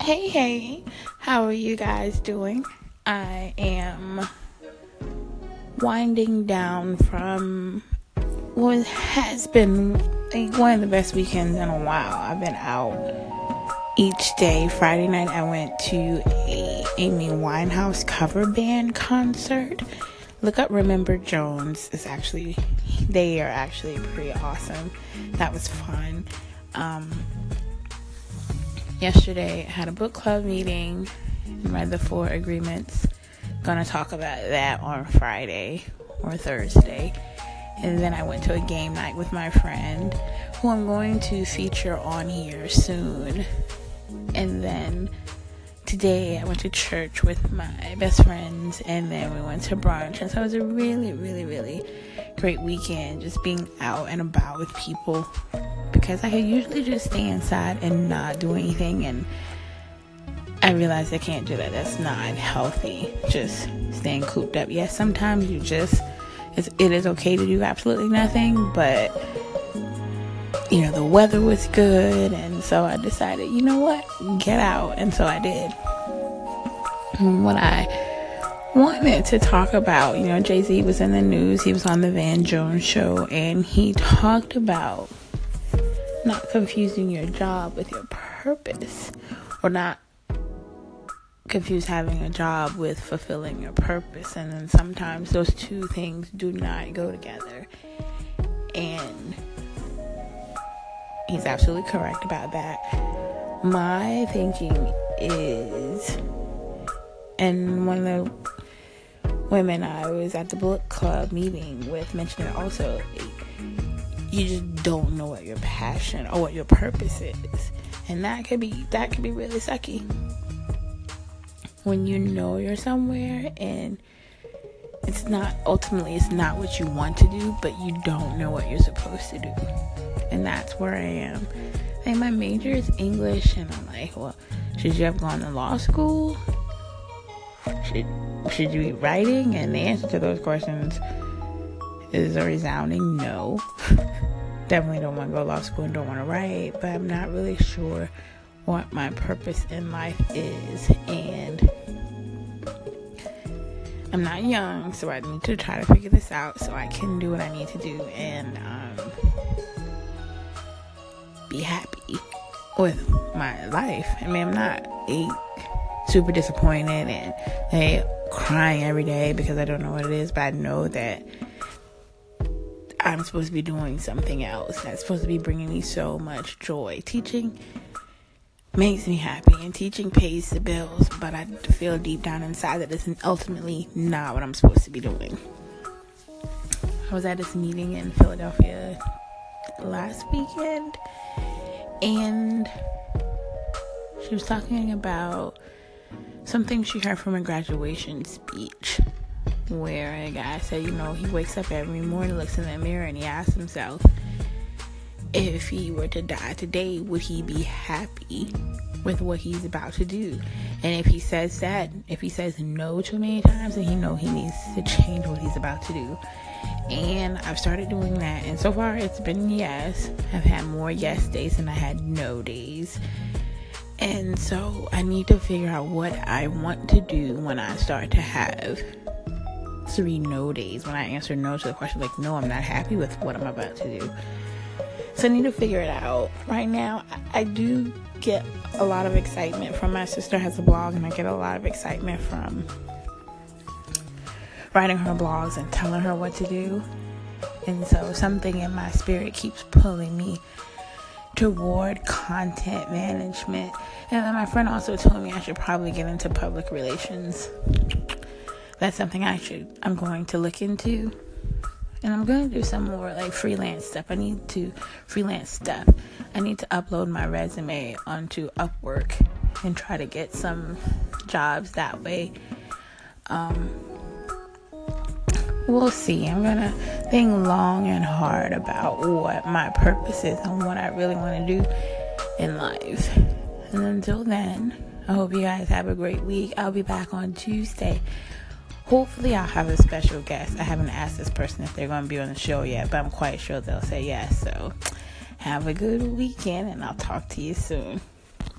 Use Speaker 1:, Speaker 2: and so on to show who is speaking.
Speaker 1: Hey, hey, how are you guys doing? I am winding down from what has been one of the best weekends in a while. I've been out each day. Friday night, I went to a Amy Winehouse cover band concert. Look up Remember Jones. It's actually they are actually pretty awesome. That was fun. Um, yesterday I had a book club meeting and read the four agreements. Gonna talk about that on Friday or Thursday. And then I went to a game night with my friend who I'm going to feature on here soon. And then today I went to church with my best friends and then we went to brunch. And so it was a really, really, really great weekend just being out and about with people because I could usually just stay inside and not do anything and I realized I can't do that. That's not healthy. Just staying cooped up. Yes, sometimes you just it's, it is okay to do absolutely nothing, but you know the weather was good, and so I decided, you know what, get out, and so I did. And what I wanted to talk about, you know, Jay Z was in the news. He was on the Van Jones show, and he talked about not confusing your job with your purpose or not confuse having a job with fulfilling your purpose. And then sometimes those two things do not go together. And he's absolutely correct about that. My thinking is and one of the women i was at the book club meeting with mentioned it also you just don't know what your passion or what your purpose is. And that could be that could be really sucky. When you know you're somewhere and it's not ultimately it's not what you want to do, but you don't know what you're supposed to do. And that's where I am. Like my major is English and I'm like, well, should you have gone to law school? Should should you be writing? And the answer to those questions is a resounding no. Definitely don't want to go to law school and don't want to write, but I'm not really sure what my purpose in life is. And I'm not young, so I need to try to figure this out so I can do what I need to do and um, be happy with my life. I mean, I'm not a super disappointed and crying every day because I don't know what it is, but I know that I'm supposed to be doing something else that's supposed to be bringing me so much joy. Teaching makes me happy, and teaching pays the bills, but I feel deep down inside that it's ultimately not what I'm supposed to be doing. I was at this meeting in Philadelphia last weekend, and she was talking about something she heard from a graduation speech where a guy said, you know, he wakes up every morning, looks in the mirror, and he asks himself, if he were to die today, would he be happy with what he's about to do? And if he says that, if he says no too many times, then he know he needs to change what he's about to do. And I've started doing that, and so far it's been yes. I've had more yes days than I had no days. And so I need to figure out what I want to do when I start to have three no days when I answer no to the question, like, no, I'm not happy with what I'm about to do. So I need to figure it out. Right now, I do get a lot of excitement from my sister has a blog, and I get a lot of excitement from writing her blogs and telling her what to do. And so something in my spirit keeps pulling me toward content management. And then my friend also told me I should probably get into public relations that's something I should I'm going to look into. And I'm going to do some more like freelance stuff. I need to freelance stuff. I need to upload my resume onto Upwork and try to get some jobs that way. Um, we'll see. I'm gonna think long and hard about what my purpose is and what I really want to do in life. And until then, I hope you guys have a great week. I'll be back on Tuesday Hopefully, I'll have a special guest. I haven't asked this person if they're going to be on the show yet, but I'm quite sure they'll say yes. So, have a good weekend, and I'll talk to you soon.